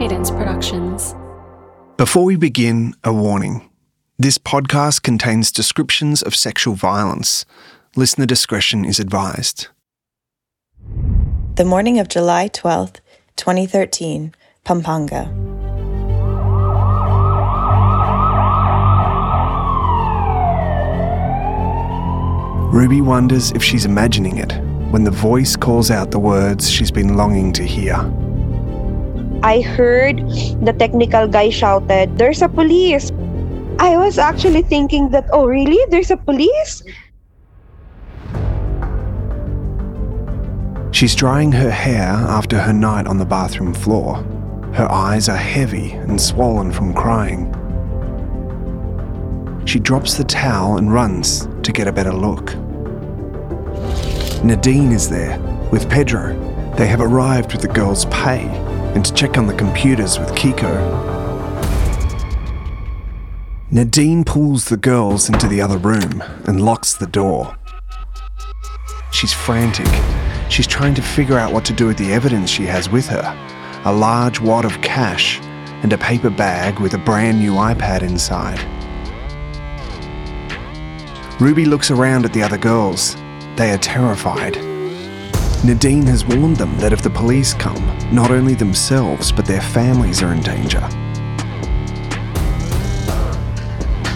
Cadence Productions. Before we begin, a warning. This podcast contains descriptions of sexual violence. Listener discretion is advised. The morning of July 12th, 2013, Pampanga. Ruby wonders if she's imagining it when the voice calls out the words she's been longing to hear. I heard the technical guy shouted, There's a police. I was actually thinking that, oh, really? There's a police? She's drying her hair after her night on the bathroom floor. Her eyes are heavy and swollen from crying. She drops the towel and runs to get a better look. Nadine is there with Pedro. They have arrived with the girl's pay and to check on the computers with Kiko. Nadine pulls the girls into the other room and locks the door. She's frantic. She's trying to figure out what to do with the evidence she has with her a large wad of cash and a paper bag with a brand new iPad inside. Ruby looks around at the other girls. They are terrified. Nadine has warned them that if the police come, not only themselves but their families are in danger.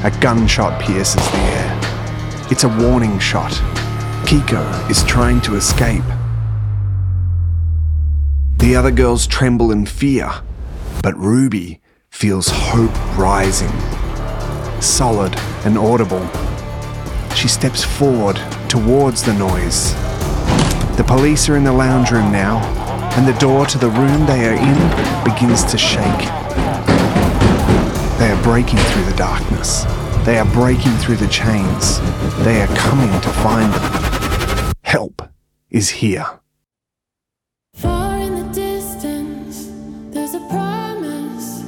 A gunshot pierces the air. It's a warning shot. Kiko is trying to escape. The other girls tremble in fear, but Ruby feels hope rising. Solid and audible. She steps forward towards the noise. The police are in the lounge room now, and the door to the room they are in begins to shake. They are breaking through the darkness. They are breaking through the chains. They are coming to find them. Help is here. Far in the distance, there's a promise.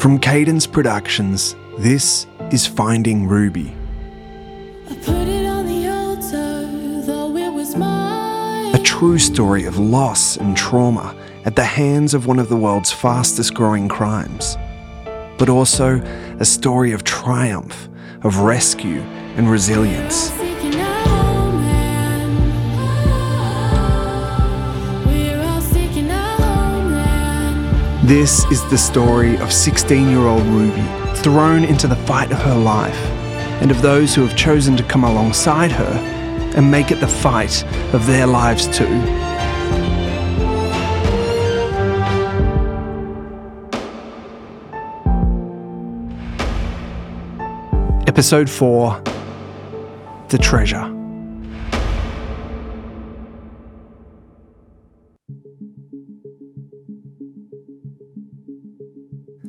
From Cadence Productions, this is Finding Ruby, a true story of loss and trauma at the hands of one of the world's fastest growing crimes, but also a story of triumph, of rescue and resilience. This is the story of 16 year old Ruby, thrown into the fight of her life, and of those who have chosen to come alongside her and make it the fight of their lives too. Episode 4 The Treasure.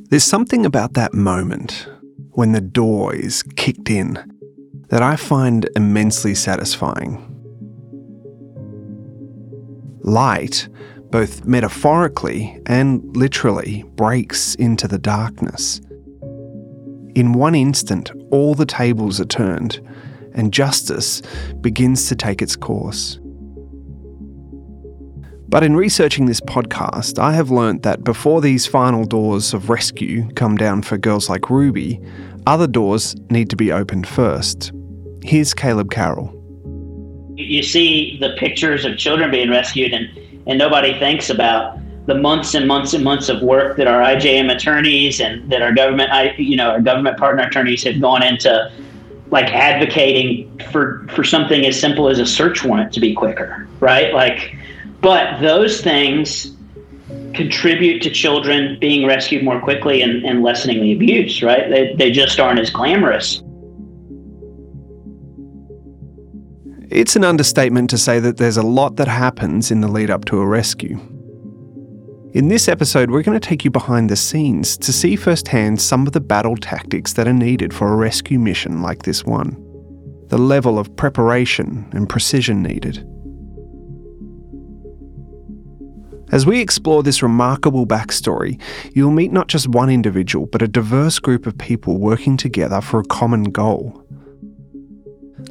There's something about that moment when the door is kicked in that I find immensely satisfying. Light, both metaphorically and literally, breaks into the darkness. In one instant, all the tables are turned, and justice begins to take its course. But in researching this podcast, I have learnt that before these final doors of rescue come down for girls like Ruby, other doors need to be opened first. Here's Caleb Carroll. you see the pictures of children being rescued and, and nobody thinks about the months and months and months of work that our IJM attorneys and that our government you know our government partner attorneys have gone into like advocating for for something as simple as a search warrant to be quicker right? Like but those things contribute to children being rescued more quickly and, and lessening the abuse right? They, they just aren't as glamorous It's an understatement to say that there's a lot that happens in the lead up to a rescue. In this episode, we're going to take you behind the scenes to see firsthand some of the battle tactics that are needed for a rescue mission like this one, the level of preparation and precision needed. As we explore this remarkable backstory, you'll meet not just one individual, but a diverse group of people working together for a common goal.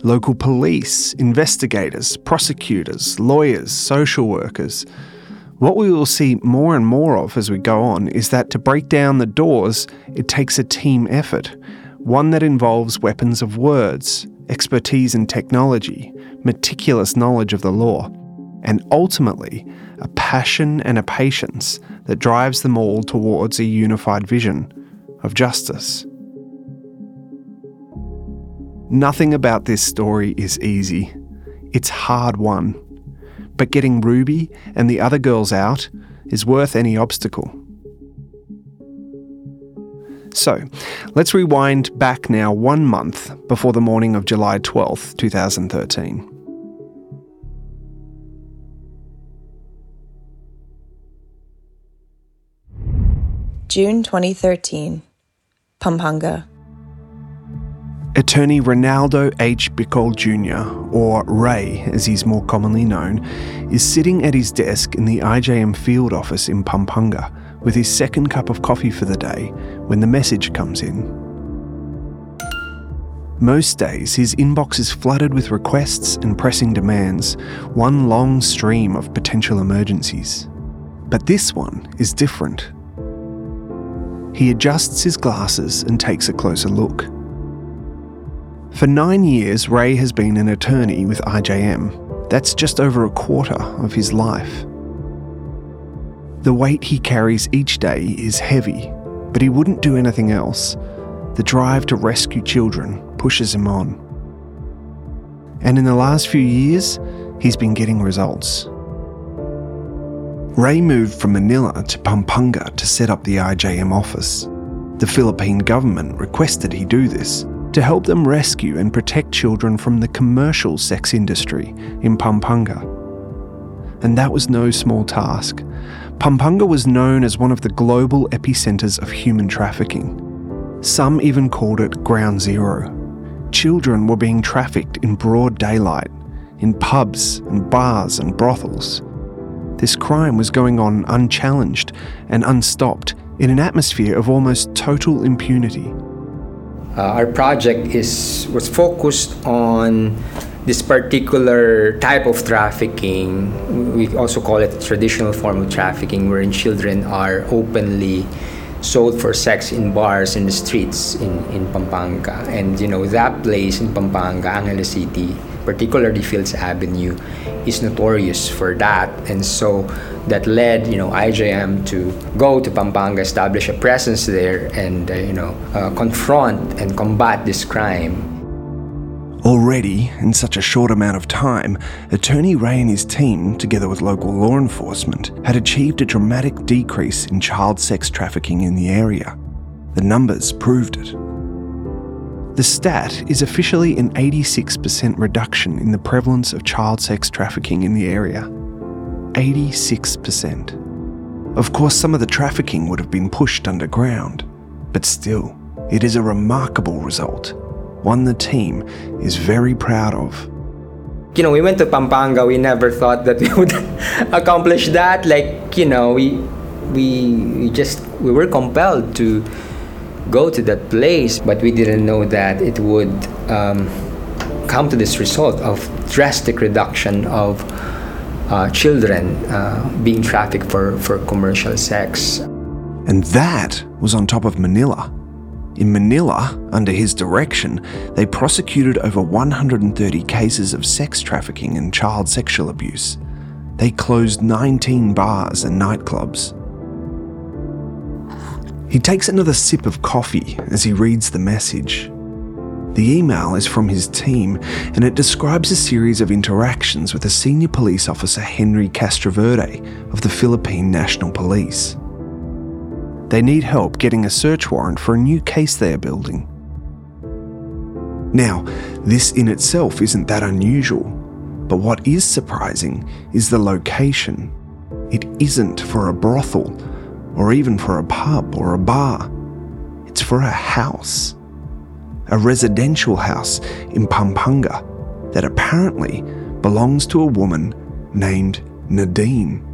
Local police, investigators, prosecutors, lawyers, social workers, What we will see more and more of as we go on is that to break down the doors, it takes a team effort, one that involves weapons of words, expertise in technology, meticulous knowledge of the law, and ultimately a passion and a patience that drives them all towards a unified vision of justice. Nothing about this story is easy. It's hard won but getting Ruby and the other girls out is worth any obstacle. So, let's rewind back now one month before the morning of July 12th, 2013. June 2013, Pampanga. Attorney Ronaldo H. Bicol Jr., or Rey as he's more commonly known, is sitting at his desk in the IJM field office in Pampanga with his second cup of coffee for the day when the message comes in. Most days, his inbox is flooded with requests and pressing demands, one long stream of potential emergencies. But this one is different. He adjusts his glasses and takes a closer look. For nine years, Rey has been an attorney with IJM. That's just over a quarter of his life. The weight he carries each day is heavy, but he wouldn't do anything else. The drive to rescue children pushes him on. And in the last few years, he's been getting results. Rey moved from Manila to Pampanga to set up the IJM office. The Philippine government requested he do this to help them rescue and protect children from the commercial sex industry in Pampanga. And that was no small task. Pampanga was known as one of the global epicenters of human trafficking. Some even called it Ground Zero. Children were being trafficked in broad daylight, in pubs and bars and brothels. This crime was going on unchallenged and unstopped in an atmosphere of almost total impunity. Uh, our project is was focused on this particular type of trafficking. We also call it traditional form of trafficking, wherein children are openly sold for sex in bars in the streets in, in Pampanga. And you know that place in Pampanga, Angeles City, particularly Fields Avenue, is notorious for that. And so that led, you know, IJM to go to Pampanga, establish a presence there, and uh, you know, uh, confront and combat this crime. Already, in such a short amount of time, Attorney Rey and his team, together with local law enforcement, had achieved a dramatic decrease in child sex trafficking in the area. The numbers proved it. The stat is officially an 86% reduction in the prevalence of child sex trafficking in the area. 86%. Of course, some of the trafficking would have been pushed underground, but still, it is a remarkable result, one the team is very proud of. You know, we went to Pampanga. We never thought that we would accomplish that. Like, you know, we we, we just we were compelled to go to that place, but we didn't know that it would um, come to this result of drastic reduction of uh, children uh, being trafficked for, for commercial sex. And that was on top of Manila. In Manila, under his direction, they prosecuted over 130 cases of sex trafficking and child sexual abuse. They closed 19 bars and nightclubs. He takes another sip of coffee as he reads the message. The email is from his team and it describes a series of interactions with a senior police officer, Henry Castroverde, of the Philippine National Police. They need help getting a search warrant for a new case they are building. Now, this in itself isn't that unusual, but what is surprising is the location. It isn't for a brothel or even for a pub or a bar. It's for a house. A residential house in Pampanga that apparently belongs to a woman named Nadine.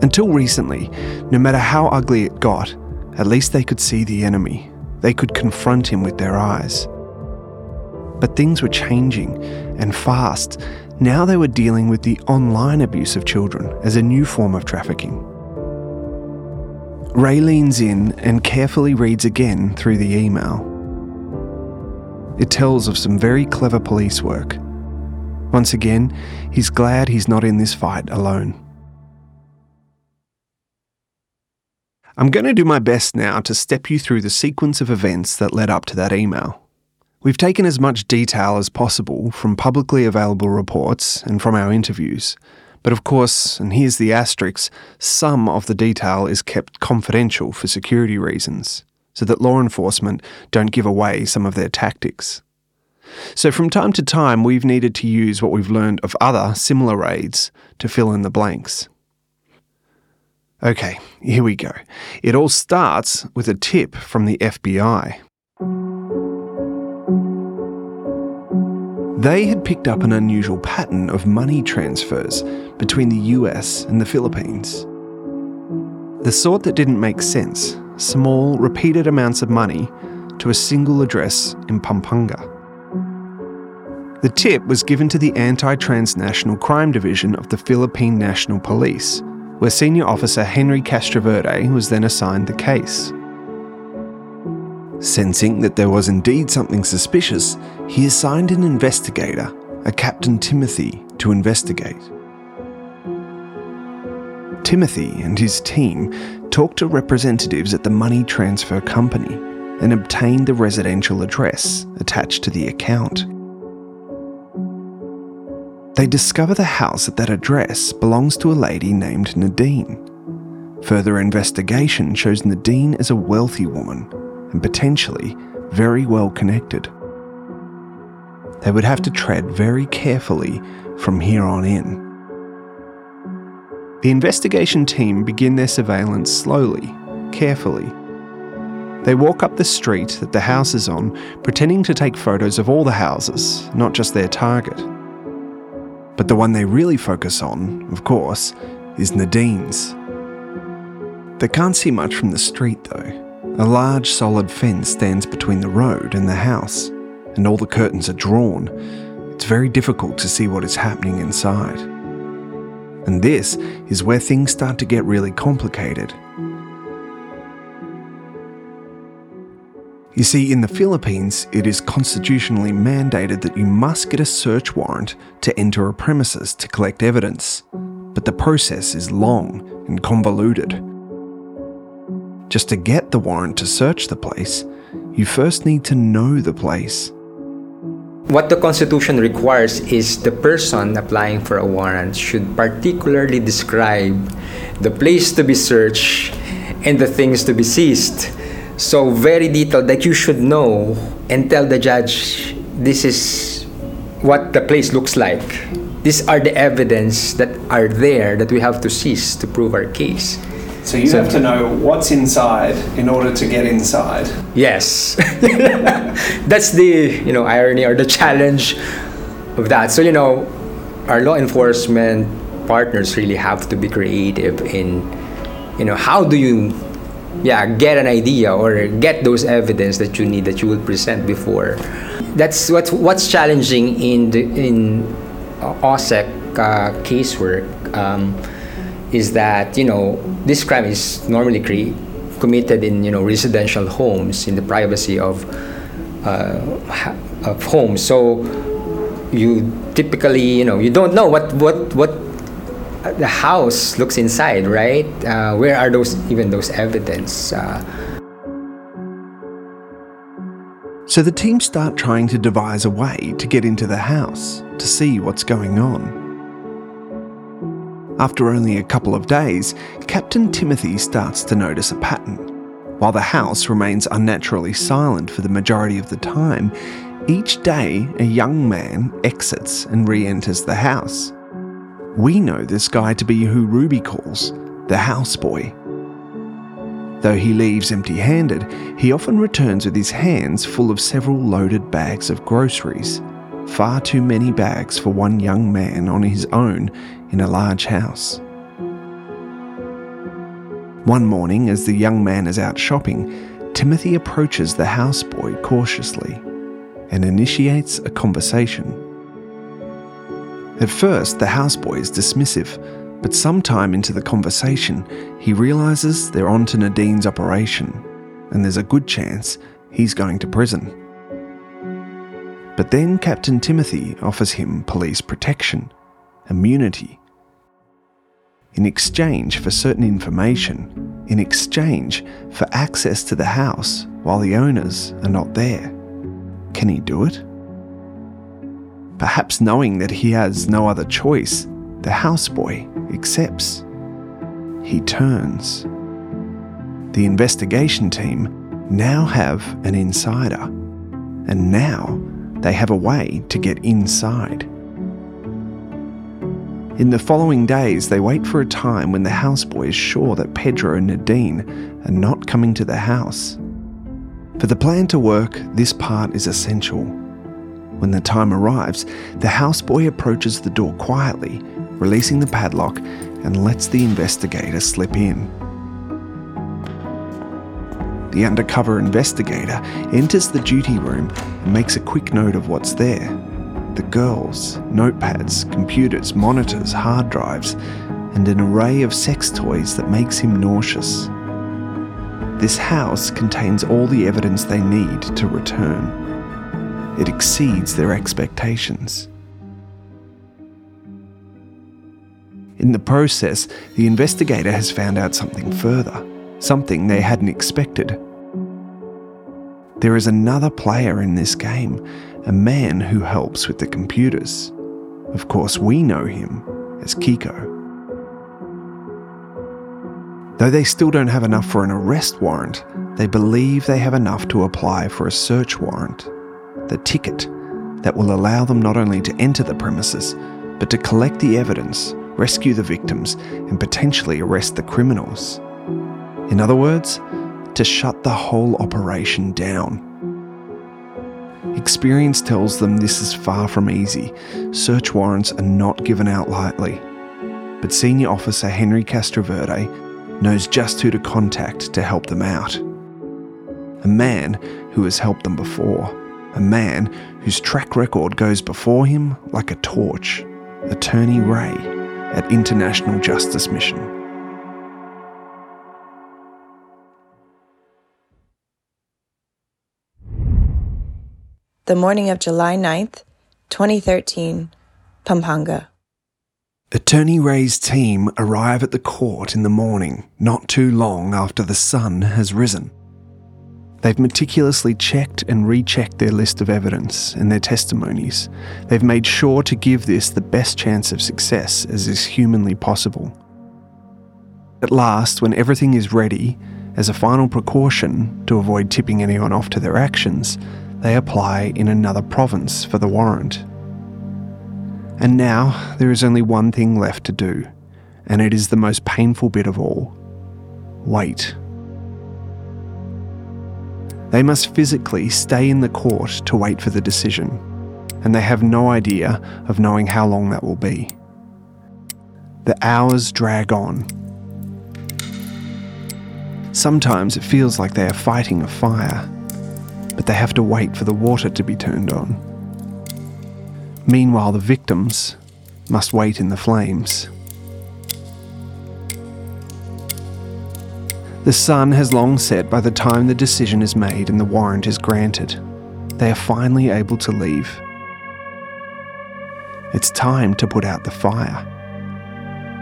Until recently, no matter how ugly it got, at least they could see the enemy. They could confront him with their eyes. But things were changing, and fast, Now they were dealing with the online abuse of children as a new form of trafficking. Rey leans in and carefully reads again through the email. It tells of some very clever police work. Once again, he's glad he's not in this fight alone. I'm going to do my best now to step you through the sequence of events that led up to that email. We've taken as much detail as possible from publicly available reports and from our interviews. But of course, and here's the asterisk, some of the detail is kept confidential for security reasons, so that law enforcement don't give away some of their tactics. So from time to time, we've needed to use what we've learned of other similar raids to fill in the blanks. Okay, here we go. It all starts with a tip from the FBI. They had picked up an unusual pattern of money transfers between the US and the Philippines. The sort that didn't make sense small, repeated amounts of money to a single address in Pampanga. The tip was given to the Anti Transnational Crime Division of the Philippine National Police, where Senior Officer Henry Castroverde was then assigned the case. Sensing that there was indeed something suspicious, he assigned an investigator, a Captain Timothy, to investigate. Timothy and his team talked to representatives at the money transfer company and obtained the residential address attached to the account. They discover the house at that address belongs to a lady named Nadine. Further investigation shows Nadine as a wealthy woman and potentially very well connected. They would have to tread very carefully from here on in. The investigation team begin their surveillance slowly, carefully. They walk up the street that the house is on, pretending to take photos of all the houses, not just their target. But the one they really focus on, of course, is Nadine's. They can't see much from the street though. A large solid fence stands between the road and the house, and all the curtains are drawn. It's very difficult to see what is happening inside. And this is where things start to get really complicated. You see, in the Philippines, it is constitutionally mandated that you must get a search warrant to enter a premises to collect evidence, but the process is long and convoluted. Just to get the warrant to search the place, you first need to know the place. What the Constitution requires is the person applying for a warrant should particularly describe the place to be searched and the things to be seized. So, very detailed that you should know and tell the judge this is what the place looks like. These are the evidence that are there that we have to seize to prove our case. So you So- have to know what's inside in order to get inside. Yes. That's the, you know, irony or the challenge of that. So, you know, our law enforcement partners really have to be creative in, you know, how do you yeah, get an idea or get those evidence that you need that you will present before. That's what's what's challenging in the in uh, OSEC uh, casework um, is that you know this crime is normally cre- committed in you know residential homes in the privacy of uh, of homes. So you typically you know you don't know what what what the house looks inside, right? Uh, where are those even those evidence? Uh, So the team start trying to devise a way to get into the house to see what's going on. After only a couple of days, Captain Timothy starts to notice a pattern. While the house remains unnaturally silent for the majority of the time, each day a young man exits and re enters the house. We know this guy to be who Ruby calls the houseboy. Though he leaves empty handed, he often returns with his hands full of several loaded bags of groceries. Far too many bags for one young man on his own in a large house. One morning, as the young man is out shopping, Timothy approaches the houseboy cautiously and initiates a conversation. At first, the houseboy is dismissive, but sometime into the conversation, he realises they're onto Nadine's operation, and there's a good chance he's going to prison. But then Captain Timothy offers him police protection, immunity, in exchange for certain information, in exchange for access to the house while the owners are not there. Can he do it? Perhaps knowing that he has no other choice, the houseboy accepts. He turns. The investigation team now have an insider, and now they have a way to get inside. In the following days, they wait for a time when the houseboy is sure that Pedro and Nadine are not coming to the house. For the plan to work, this part is essential. When the time arrives, the houseboy approaches the door quietly, releasing the padlock, and lets the investigator slip in. The undercover investigator enters the duty room and makes a quick note of what's there the girls, notepads, computers, monitors, hard drives, and an array of sex toys that makes him nauseous. This house contains all the evidence they need to return. It exceeds their expectations. In the process, the investigator has found out something further, something they hadn't expected. There is another player in this game, a man who helps with the computers. Of course, we know him as Kiko. Though they still don't have enough for an arrest warrant, they believe they have enough to apply for a search warrant, the ticket that will allow them not only to enter the premises, but to collect the evidence, rescue the victims, and potentially arrest the criminals. In other words, to shut the whole operation down. Experience tells them this is far from easy. Search warrants are not given out lightly. But Senior Officer Henry Castroverde knows just who to contact to help them out. A man who has helped them before. A man whose track record goes before him like a torch. Attorney Rey at International Justice Mission. The morning of July 9th, 2013, Pampanga. Attorney Rey's team arrive at the court in the morning, not too long after the sun has risen. They've meticulously checked and rechecked their list of evidence and their testimonies. They've made sure to give this the best chance of success as is humanly possible. At last, when everything is ready, as a final precaution to avoid tipping anyone off to their actions, they apply in another province for the warrant. And now there is only one thing left to do, and it is the most painful bit of all wait. They must physically stay in the court to wait for the decision, and they have no idea of knowing how long that will be. The hours drag on. Sometimes it feels like they are fighting a fire, but they have to wait for the water to be turned on. Meanwhile, the victims must wait in the flames. The sun has long set by the time the decision is made and the warrant is granted. They are finally able to leave. It's time to put out the fire.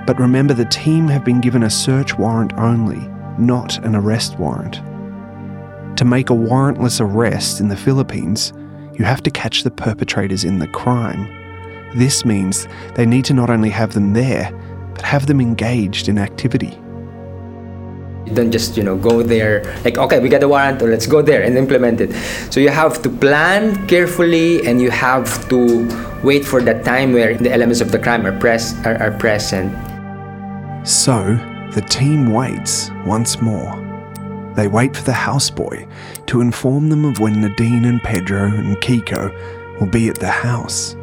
But remember, the team have been given a search warrant only, not an arrest warrant. To make a warrantless arrest in the Philippines, you have to catch the perpetrators in the crime. This means they need to not only have them there, but have them engaged in activity. You don't just you know go there like okay we got a warrant or let's go there and implement it. So you have to plan carefully and you have to wait for that time where the elements of the crime are pres- are, are present. So, the team waits once more. They wait for the houseboy to inform them of when Nadine and Pedro and Kiko will be at the house.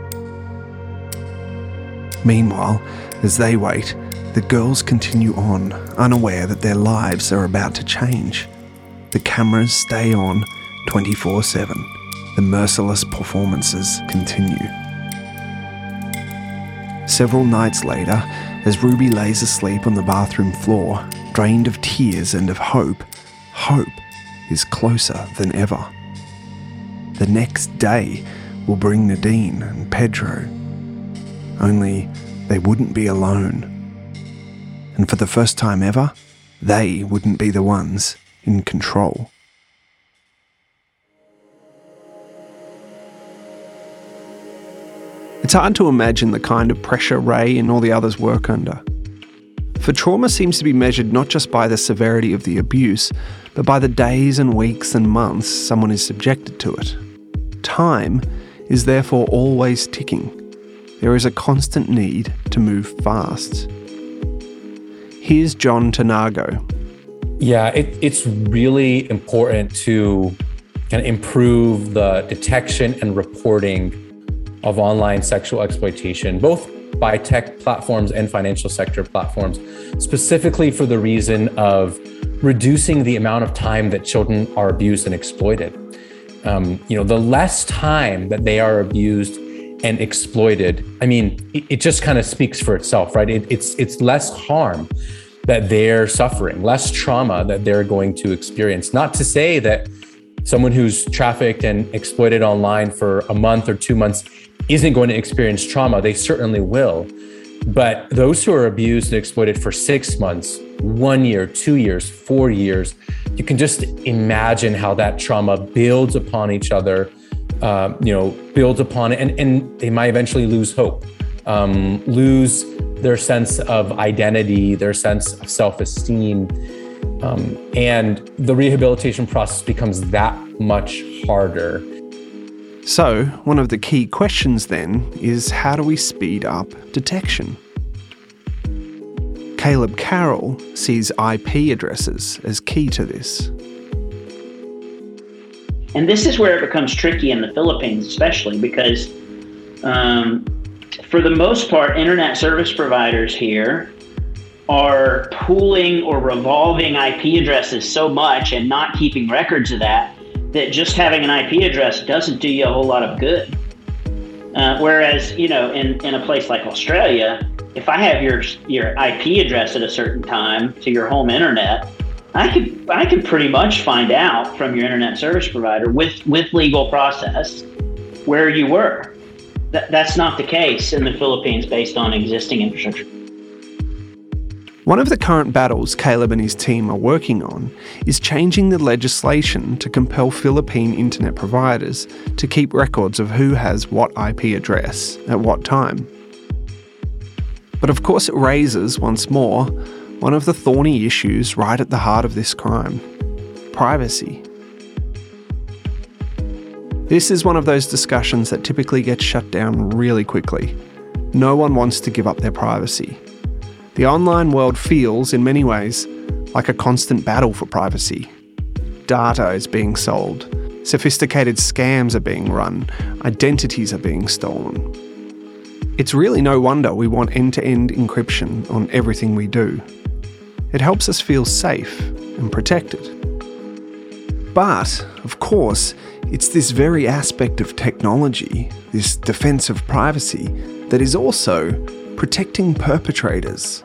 Meanwhile, as they wait, the girls continue on, unaware that their lives are about to change. The cameras stay on 24 7. The merciless performances continue. Several nights later, as Ruby lays asleep on the bathroom floor, drained of tears and of hope, hope is closer than ever. The next day will bring Nadine and Pedro. Only they wouldn't be alone. And for the first time ever, they wouldn't be the ones in control. It's hard to imagine the kind of pressure Rey and all the others work under. For trauma seems to be measured not just by the severity of the abuse, but by the days and weeks and months someone is subjected to it. Time is therefore always ticking. There is a constant need to move fast. Here's John Tanagho. Yeah, it, it's really important to kind of improve the detection and reporting of online sexual exploitation, both by tech platforms and financial sector platforms, specifically for the reason of reducing the amount of time that children are abused and exploited. Um, you know, the less time that they are abused and exploited, I mean, it, it just kind of speaks for itself, right? It, it's it's less harm that they're suffering, less trauma that they're going to experience. Not to say that someone who's trafficked and exploited online for a month or two months isn't going to experience trauma. They certainly will. But those who are abused and exploited for six months, one year, two years, four years, you can just imagine how that trauma builds upon each other, uh, you know, builds upon it, and, and they might eventually lose hope, um, lose their sense of identity, their sense of self esteem. Um, and the rehabilitation process becomes that much harder. So, one of the key questions then is how do we speed up detection? Caleb Carroll sees IP addresses as key to this. And this is where it becomes tricky in the Philippines, especially because, um, for the most part, internet service providers here are pooling or revolving IP addresses so much and not keeping records of that that just having an IP address doesn't do you a whole lot of good. Uh, whereas, you know, in, in a place like Australia, if I have your your IP address at a certain time to your home internet, I could I could pretty much find out from your internet service provider with with legal process where you were. That, that's not the case in the Philippines based on existing infrastructure. One of the current battles Caleb and his team are working on is changing the legislation to compel Philippine internet providers to keep records of who has what IP address at what time. But of course, it raises, once more, one of the thorny issues right at the heart of this crime privacy. This is one of those discussions that typically gets shut down really quickly. No one wants to give up their privacy. The online world feels, in many ways, like a constant battle for privacy. Data is being sold, sophisticated scams are being run, identities are being stolen. It's really no wonder we want end to end encryption on everything we do. It helps us feel safe and protected. But, of course, it's this very aspect of technology, this defense of privacy, that is also protecting perpetrators.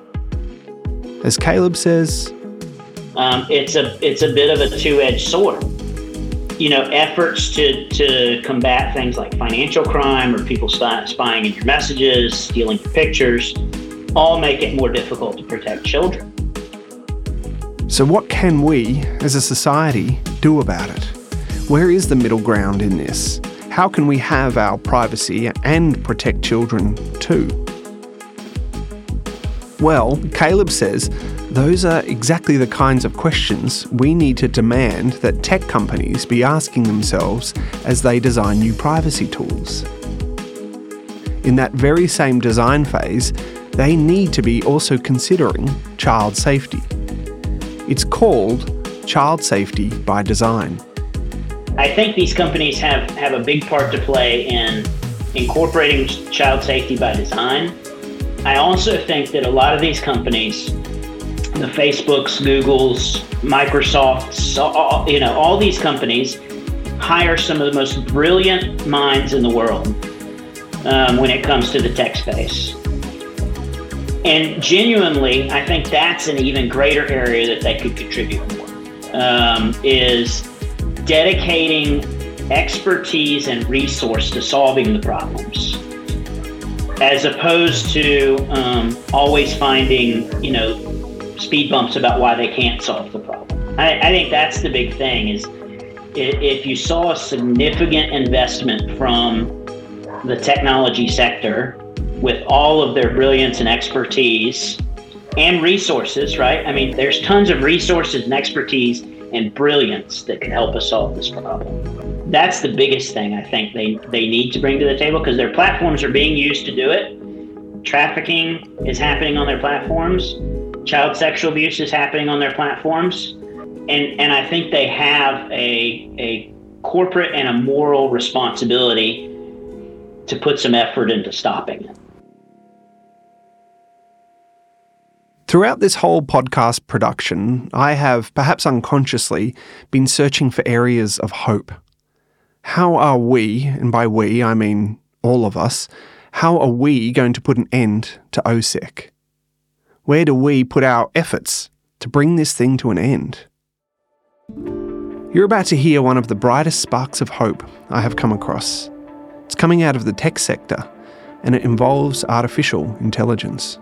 As Caleb says, um, it's a it's a bit of a two-edged sword. You know, efforts to to combat things like financial crime or people spying in your messages, stealing your pictures, all make it more difficult to protect children. So, what can we, as a society, do about it? Where is the middle ground in this? How can we have our privacy and protect children too? Well, Caleb says those are exactly the kinds of questions we need to demand that tech companies be asking themselves as they design new privacy tools. In that very same design phase, they need to be also considering child safety. It's called Child Safety by Design. I think these companies have, have a big part to play in incorporating child safety by design. I also think that a lot of these companies, the Facebooks, Googles, Microsofts, all, you know, all these companies hire some of the most brilliant minds in the world um, when it comes to the tech space. And genuinely, I think that's an even greater area that they could contribute more. Um, is dedicating expertise and resource to solving the problems as opposed to um, always finding you know speed bumps about why they can't solve the problem I, I think that's the big thing is if you saw a significant investment from the technology sector with all of their brilliance and expertise and resources right i mean there's tons of resources and expertise and brilliance that can help us solve this problem. That's the biggest thing I think they, they need to bring to the table because their platforms are being used to do it. Trafficking is happening on their platforms. Child sexual abuse is happening on their platforms. And, and I think they have a, a corporate and a moral responsibility to put some effort into stopping it. Throughout this whole podcast production, I have, perhaps unconsciously, been searching for areas of hope. How are we, and by we I mean all of us, how are we going to put an end to OSEC? Where do we put our efforts to bring this thing to an end? You're about to hear one of the brightest sparks of hope I have come across. It's coming out of the tech sector, and it involves artificial intelligence.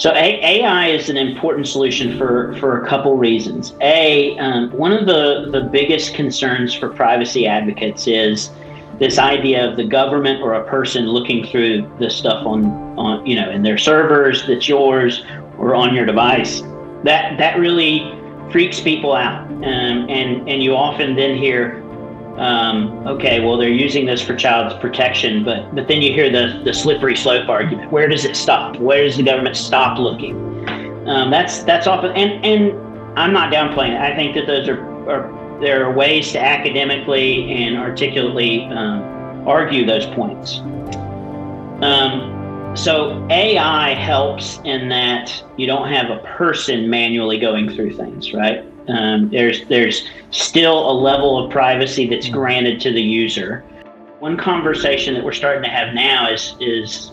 So AI is an important solution for, for a couple reasons. A, um, one of the, the biggest concerns for privacy advocates is this idea of the government or a person looking through this stuff on, on you know, in their servers that's yours or on your device. That that really freaks people out, um, and and you often then hear um, okay, well, they're using this for child protection, but but then you hear the the slippery slope argument. Where does it stop? Where does the government stop looking? Um, that's that's often and and I'm not downplaying it. I think that those are, are there are ways to academically and articulately um, argue those points. Um, so AI helps in that you don't have a person manually going through things, right? Um, there's there's still a level of privacy that's granted to the user. One conversation that we're starting to have now is is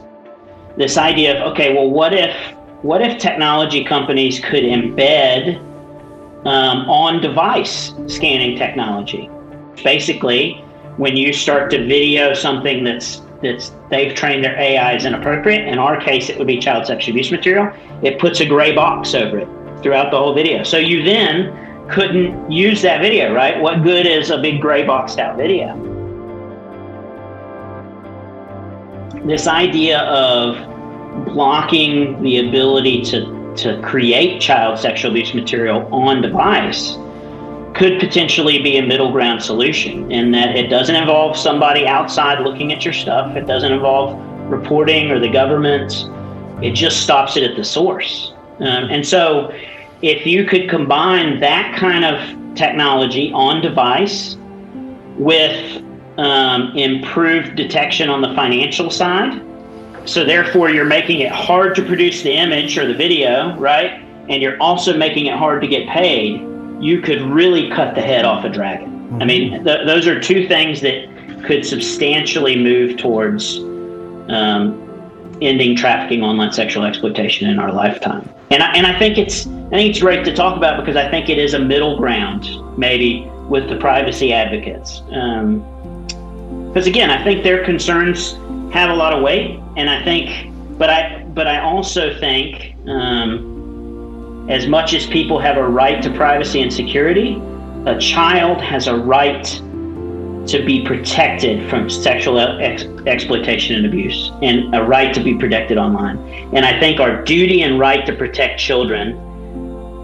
this idea of okay, well, what if what if technology companies could embed um, on device scanning technology? Basically, when you start to video something that's that's they've trained their AI is inappropriate. In our case, it would be child sexual abuse material. It puts a gray box over it throughout the whole video. So you then couldn't use that video, right? What good is a big gray boxed out video? This idea of blocking the ability to, to create child sexual abuse material on device could potentially be a middle ground solution in that it doesn't involve somebody outside looking at your stuff. It doesn't involve reporting or the government. It just stops it at the source. Um, and so if you could combine that kind of technology on device with um, improved detection on the financial side, so therefore you're making it hard to produce the image or the video, right? And you're also making it hard to get paid. You could really cut the head off a dragon. I mean, th- those are two things that could substantially move towards um, ending trafficking online sexual exploitation in our lifetime. And I, and I think it's I think it's great to talk about because I think it is a middle ground maybe with the privacy advocates. Because um, again, I think their concerns have a lot of weight, and I think, but I but I also think um, as much as people have a right to privacy and security, a child has a right to be protected from sexual ex- exploitation and abuse and a right to be protected online. And I think our duty and right to protect children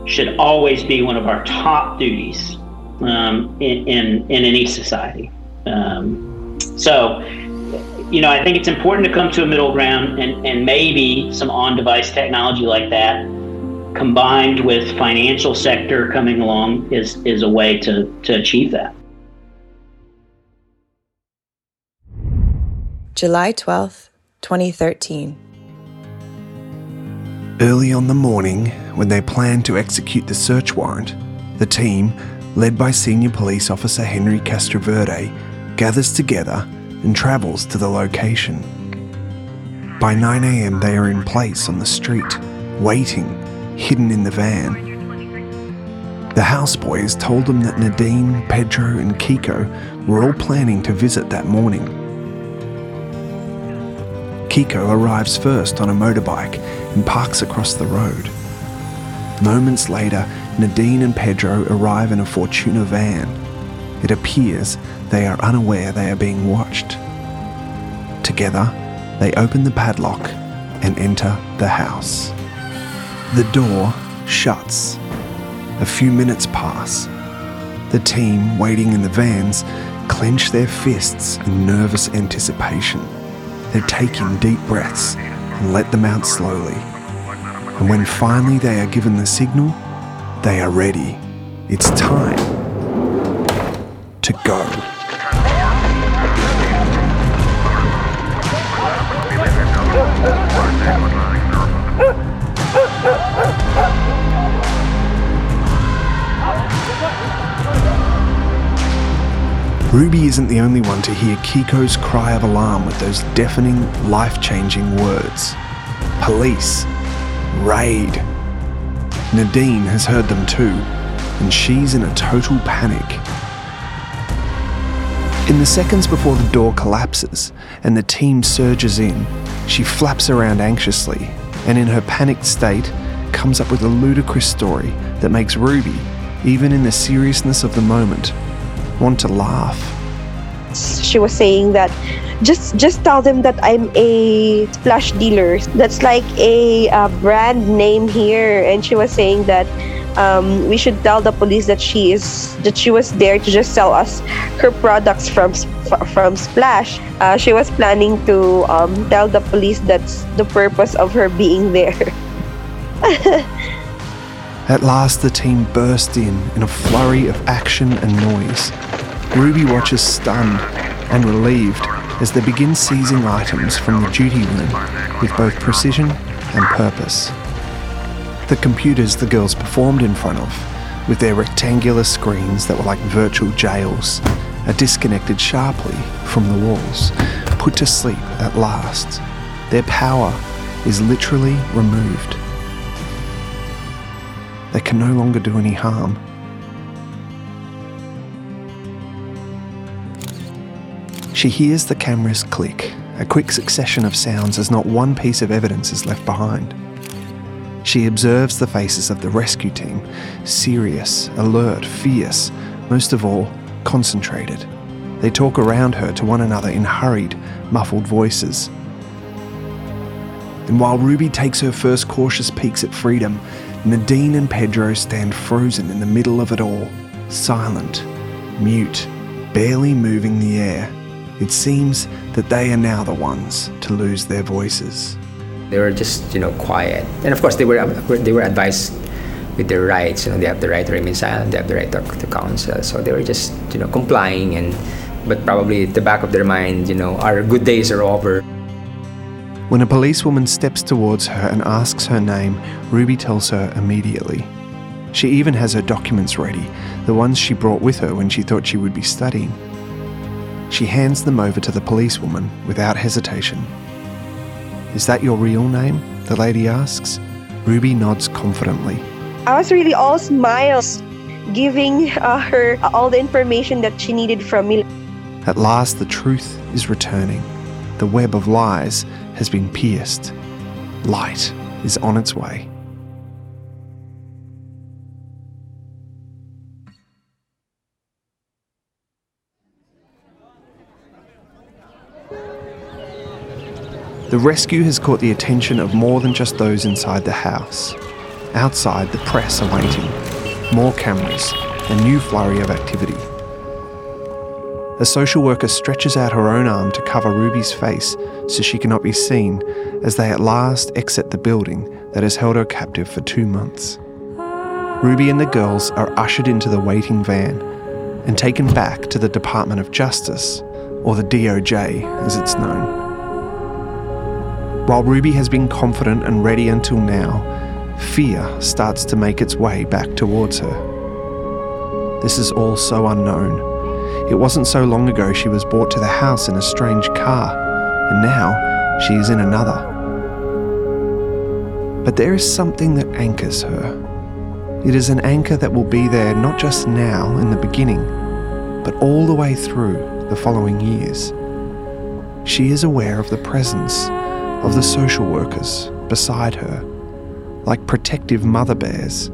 should always be one of our top duties um, in, in, in, any society. Um, so, you know, I think it's important to come to a middle ground and, and maybe some on device technology like that combined with financial sector coming along is, is a way to, to achieve that. July 12th, 2013. Early on the morning, when they plan to execute the search warrant, the team, led by Senior Police Officer Henry Castroverde, gathers together and travels to the location. By 9 am, they are in place on the street, waiting, hidden in the van. The houseboys told them that Nadine, Pedro, and Kiko were all planning to visit that morning. Kiko arrives first on a motorbike and parks across the road. Moments later, Nadine and Pedro arrive in a Fortuner van. It appears they are unaware they are being watched. Together, they open the padlock and enter the house. The door shuts. A few minutes pass. The team waiting in the vans clench their fists in nervous anticipation. They take in deep breaths and let them out slowly. And when finally they are given the signal, they are ready. It's time to go. Ruby isn't the only one to hear Kiko's cry of alarm with those deafening, life changing words. Police. Raid. Nadine has heard them too, and she's in a total panic. In the seconds before the door collapses and the team surges in, she flaps around anxiously and, in her panicked state, comes up with a ludicrous story that makes Ruby, even in the seriousness of the moment, want to laugh. She was saying that just just tell them that I'm a splash dealer. That's like a uh, brand name here, and she was saying that um, we should tell the police that she is that she was there to just sell us her products from from Splash. Uh, she was planning to um, tell the police that's the purpose of her being there. At last, the team burst in in a flurry of action and noise. Ruby watches stunned and relieved as they begin seizing items from the duty room with both precision and purpose. The computers the girls performed in front of, with their rectangular screens that were like virtual jails, are disconnected sharply from the walls, put to sleep at last. Their power is literally removed. They can no longer do any harm. She hears the cameras click, a quick succession of sounds as not one piece of evidence is left behind. She observes the faces of the rescue team, serious, alert, fierce, most of all, concentrated. They talk around her to one another in hurried, muffled voices. And while Ruby takes her first cautious peeks at freedom, Nadine and Pedro stand frozen in the middle of it all, silent, mute, barely moving the air. It seems that they are now the ones to lose their voices. They were just, you know, quiet. And of course, they were they were advised with their rights. You know, they have the right to remain silent. They have the right to, to counsel. So they were just, you know, complying. And but probably at the back of their mind, you know, our good days are over. When a policewoman steps towards her and asks her name, Ruby tells her immediately. She even has her documents ready, the ones she brought with her when she thought she would be studying. She hands them over to the policewoman without hesitation. Is that your real name? The lady asks. Ruby nods confidently. I was really all smiles, giving uh, her all the information that she needed from me. At last, the truth is returning. The web of lies has been pierced. Light is on its way. The rescue has caught the attention of more than just those inside the house. Outside, the press are waiting. More cameras, a new flurry of activity. A social worker stretches out her own arm to cover Ruby's face so she cannot be seen as they at last exit the building that has held her captive for two months. Ruby and the girls are ushered into the waiting van and taken back to the Department of Justice, or the DOJ as it's known. While Ruby has been confident and ready until now, fear starts to make its way back towards her. This is all so unknown. It wasn't so long ago she was brought to the house in a strange car, and now she is in another. But there is something that anchors her. It is an anchor that will be there not just now in the beginning, but all the way through the following years. She is aware of the presence of the social workers beside her, like protective mother bears.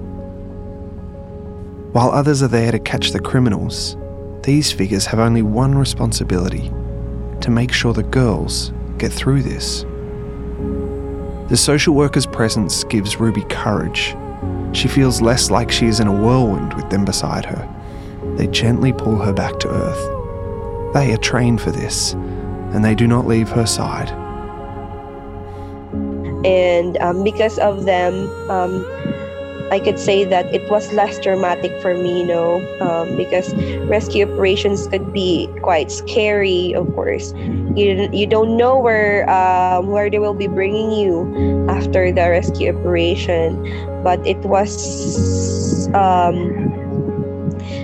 While others are there to catch the criminals, these figures have only one responsibility to make sure the girls get through this. The social worker's presence gives Ruby courage. She feels less like she is in a whirlwind with them beside her. They gently pull her back to earth. They are trained for this, and they do not leave her side. and um, because of them um, i could say that it was less dramatic for me you know um, because rescue operations could be quite scary of course. You, you don't know where um, where they will be bringing you after the rescue operation but it was um,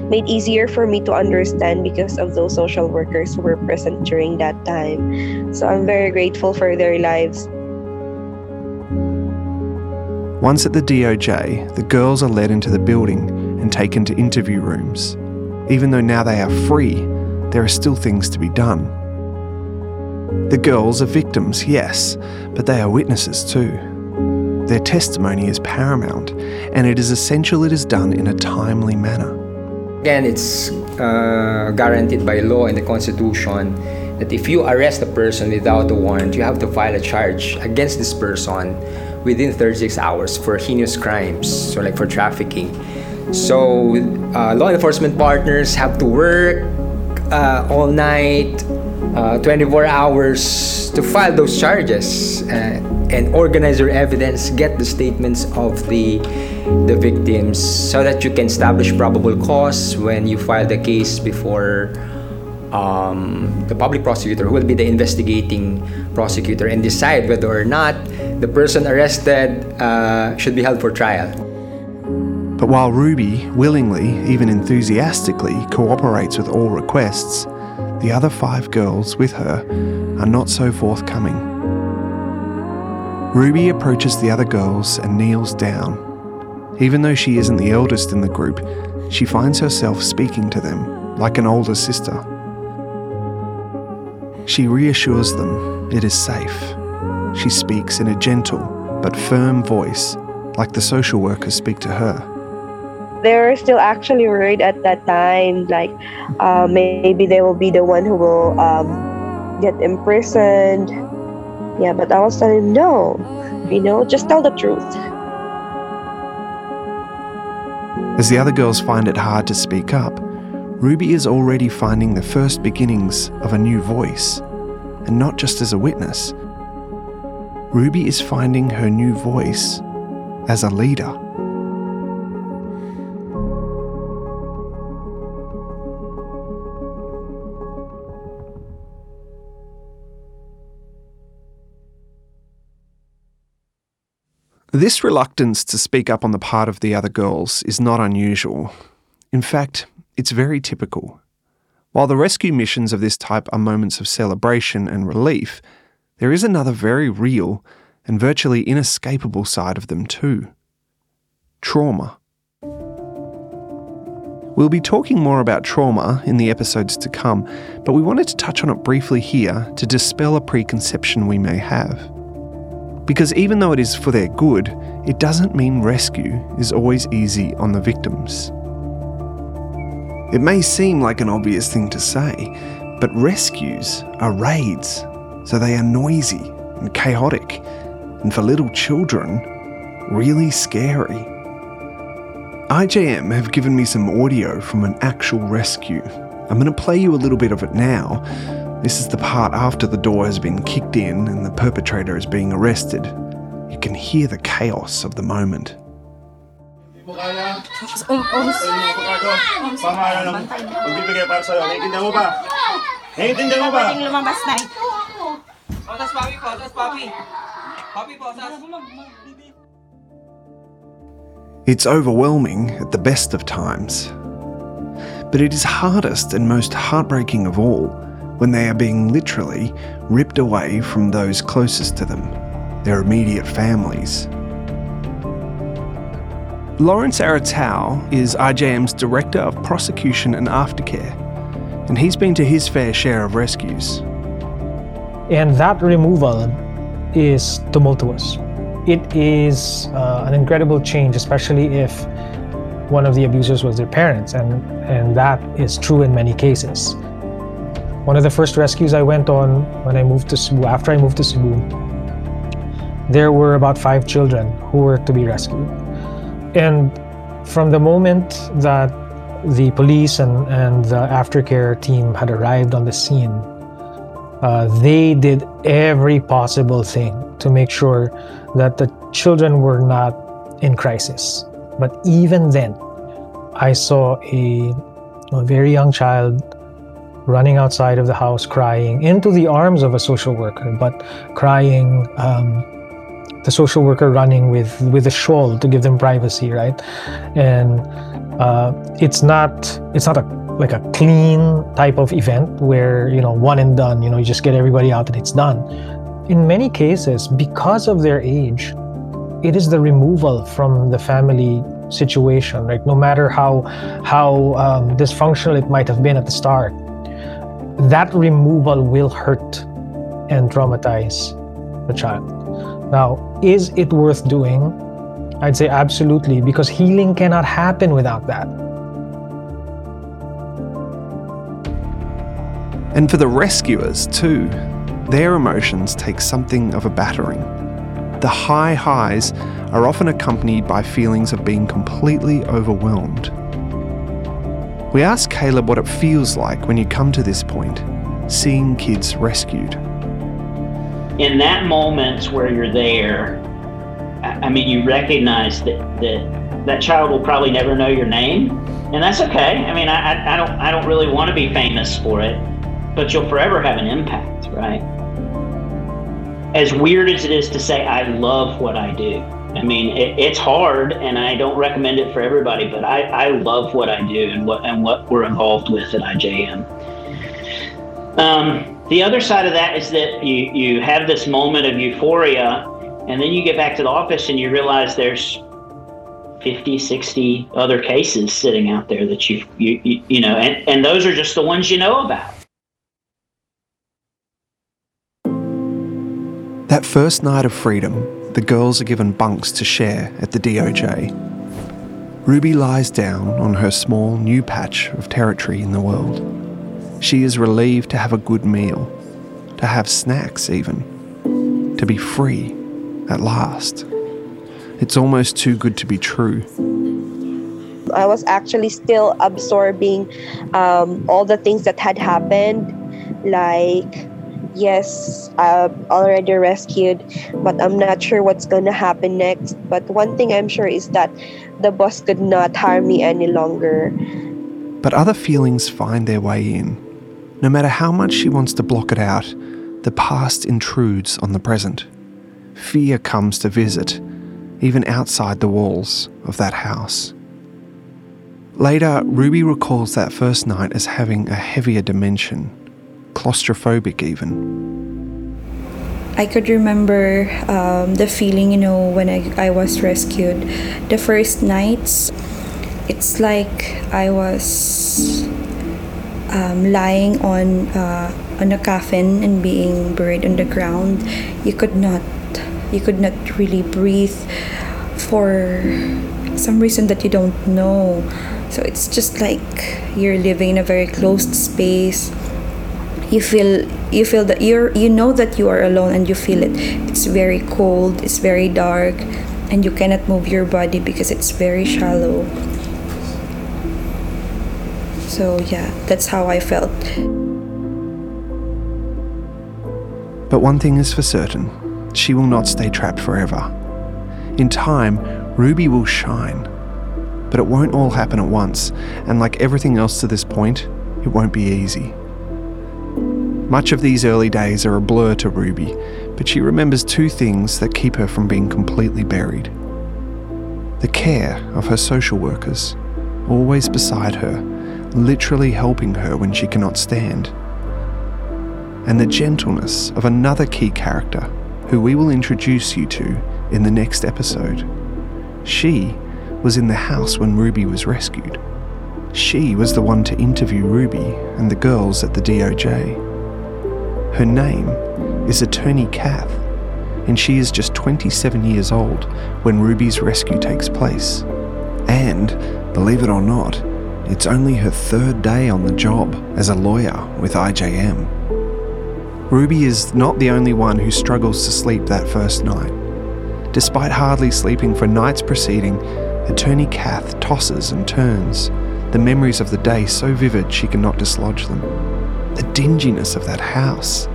made easier for me to understand because of those social workers who were present during that time. So i'm very grateful for their lives Once at the DOJ, the girls are led into the building and taken to interview rooms. Even though now they are free, there are still things to be done. The girls are victims, yes, but they are witnesses too. Their testimony is paramount, and it is essential it is done in a timely manner. Again, it's uh, guaranteed by law in the Constitution that if you arrest a person without a warrant, you have to file a charge against this person within 36 hours for heinous crimes, so like for trafficking. So, uh, law enforcement partners have to work uh, all night, uh, 24 hours to file those charges uh, and organize your evidence, get the statements of the the victims, so that you can establish probable cause when you file the case before um, the public prosecutor, who will be the investigating prosecutor, and decide whether or not the person arrested uh, should be held for trial. But while Ruby willingly, even enthusiastically, cooperates with all requests, the other five girls with her are not so forthcoming. Ruby approaches the other girls and kneels down. Even though she isn't the eldest in the group, she finds herself speaking to them like an older sister. She reassures them it is safe. She speaks in a gentle but firm voice, like the social workers speak to her. they were still actually worried at that time like uh, maybe they will be the one who will um, get imprisoned yeah but i was telling them no you know just tell the truth As the other girls find it hard to speak up, Ruby is already finding the first beginnings of a new voice, and not just as a witness. Ruby is finding her new voice as a leader. This reluctance to speak up on the part of the other girls is not unusual. In fact, it's very typical. While the rescue missions of this type are moments of celebration and relief, there is another very real and virtually inescapable side of them too trauma. We'll be talking more about trauma in the episodes to come, but we wanted to touch on it briefly here to dispel a preconception we may have. Because even though it is for their good, it doesn't mean rescue is always easy on the victims. It may seem like an obvious thing to say, but rescues are raids, so they are noisy and chaotic, and for little children, really scary. IJM have given me some audio from an actual rescue. I'm going to play you a little bit of it now. This is the part after the door has been kicked in and the perpetrator is being arrested. You can hear the chaos of the moment. It's overwhelming at the best of times. But it is hardest and most heartbreaking of all when they are being literally ripped away from those closest to them, their immediate families. Lawrence Aratao is IJM's Director of Prosecution and Aftercare, and he's been to his fair share of rescues. And that removal is tumultuous. It is uh, an incredible change, especially if one of the abusers was their parents, and, and that is true in many cases. One of the first rescues I went on when I moved to Cebu, after I moved to Cebu, there were about five children who were to be rescued. And from the moment that the police and, and the aftercare team had arrived on the scene, uh, they did every possible thing to make sure that the children were not in crisis. But even then, I saw a, a very young child running outside of the house crying into the arms of a social worker, but crying. Um, the social worker running with with a shawl to give them privacy, right? And uh, it's not it's not a like a clean type of event where you know one and done. You know, you just get everybody out and it's done. In many cases, because of their age, it is the removal from the family situation, right? No matter how how um, dysfunctional it might have been at the start, that removal will hurt and traumatize the child. Now, is it worth doing? I'd say absolutely, because healing cannot happen without that. And for the rescuers, too, their emotions take something of a battering. The high highs are often accompanied by feelings of being completely overwhelmed. We asked Caleb what it feels like when you come to this point, seeing kids rescued. In that moment where you're there, I mean, you recognize that, that that child will probably never know your name, and that's okay. I mean, I, I don't I don't really want to be famous for it, but you'll forever have an impact, right? As weird as it is to say, I love what I do. I mean, it, it's hard, and I don't recommend it for everybody, but I, I love what I do and what and what we're involved with at IJM. Um, the other side of that is that you you have this moment of euphoria, and then you get back to the office and you realize there's 50, 60 other cases sitting out there that you've, you, you, you know, and, and those are just the ones you know about. That first night of freedom, the girls are given bunks to share at the DOJ. Ruby lies down on her small new patch of territory in the world. She is relieved to have a good meal, to have snacks even, to be free at last. It's almost too good to be true. I was actually still absorbing um, all the things that had happened. Like, yes, I'm already rescued, but I'm not sure what's to happen next. But one thing I'm sure is that the boss could not harm me any longer. But other feelings find their way in. No matter how much she wants to block it out, the past intrudes on the present. Fear comes to visit, even outside the walls of that house. Later, Ruby recalls that first night as having a heavier dimension, claustrophobic even. I could remember um, the feeling, you know, when I, I was rescued. The first nights, it's like I was um, lying on uh, on a coffin and being buried on the ground. You could not, you could not really breathe for some reason that you don't know. So it's just like you're living in a very closed space you feel you feel that you're you know that you are alone and you feel it it's very cold it's very dark and you cannot move your body because it's very shallow so yeah that's how i felt But one thing is for certain she will not stay trapped forever. In time, Ruby will shine. But it won't all happen at once, and like everything else to this point, it won't be easy. Much of these early days are a blur to Ruby, but she remembers two things that keep her from being completely buried the care of her social workers, always beside her, literally helping her when she cannot stand, and the gentleness of another key character who we will introduce you to in the next episode. She was in the house when Ruby was rescued. She was the one to interview Ruby and the girls at the DOJ. Her name is Attorney Kath, and she is just 27 years old when Ruby's rescue takes place. And, believe it or not, it's only her third day on the job as a lawyer with IJM. Ruby is not the only one who struggles to sleep that first night. Despite hardly sleeping for nights preceding, Attorney Kath tosses and turns, the memories of the day so vivid she cannot dislodge them. The dinginess of that house,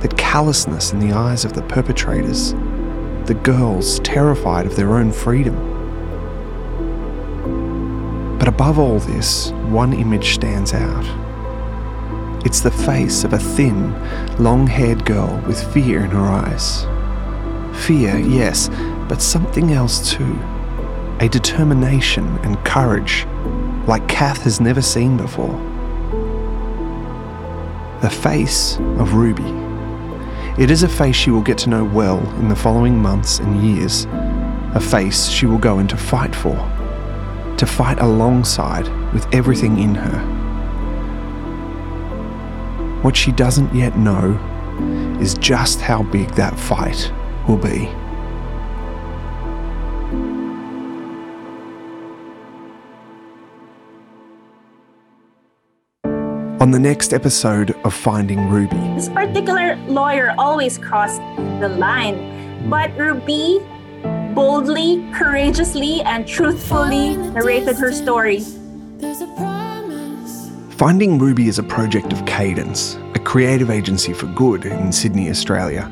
the callousness in the eyes of the perpetrators, the girls terrified of their own freedom. But above all this, one image stands out. It's the face of a thin, long haired girl with fear in her eyes. Fear, yes, but something else too. A determination and courage like Kath has never seen before. The face of Ruby. It is a face she will get to know well in the following months and years. A face she will go into fight for. To fight alongside with everything in her. What she doesn't yet know is just how big that fight will be. On the next episode of Finding Ruby, This particular lawyer always crossed the line, but Ruby boldly, courageously, and truthfully narrated her story. Finding Ruby is a project of Cadence, a creative agency for good in Sydney, Australia.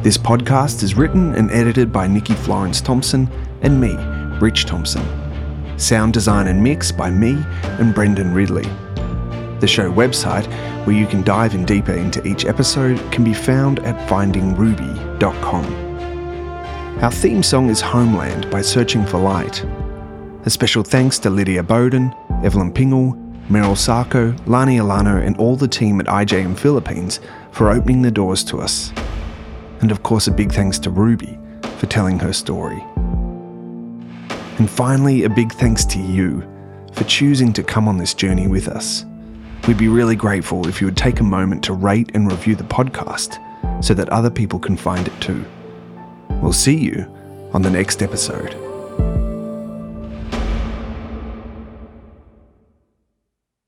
This podcast is written and edited by Nikki Florence Thompson and me, Rich Thompson. Sound design and mix by me and Brendan Ridley. The show website, where you can dive in deeper into each episode, can be found at findingruby.com. Our theme song is Homeland by Searching for Light. A special thanks to Lydia Bowden, Evelyn Pingle, Meryl Sarko, Lani Alano, and all the team at IJM Philippines for opening the doors to us. And of course, a big thanks to Ruby for telling her story. And finally, a big thanks to you for choosing to come on this journey with us. We'd be really grateful if you would take a moment to rate and review the podcast so that other people can find it too. We'll see you on the next episode.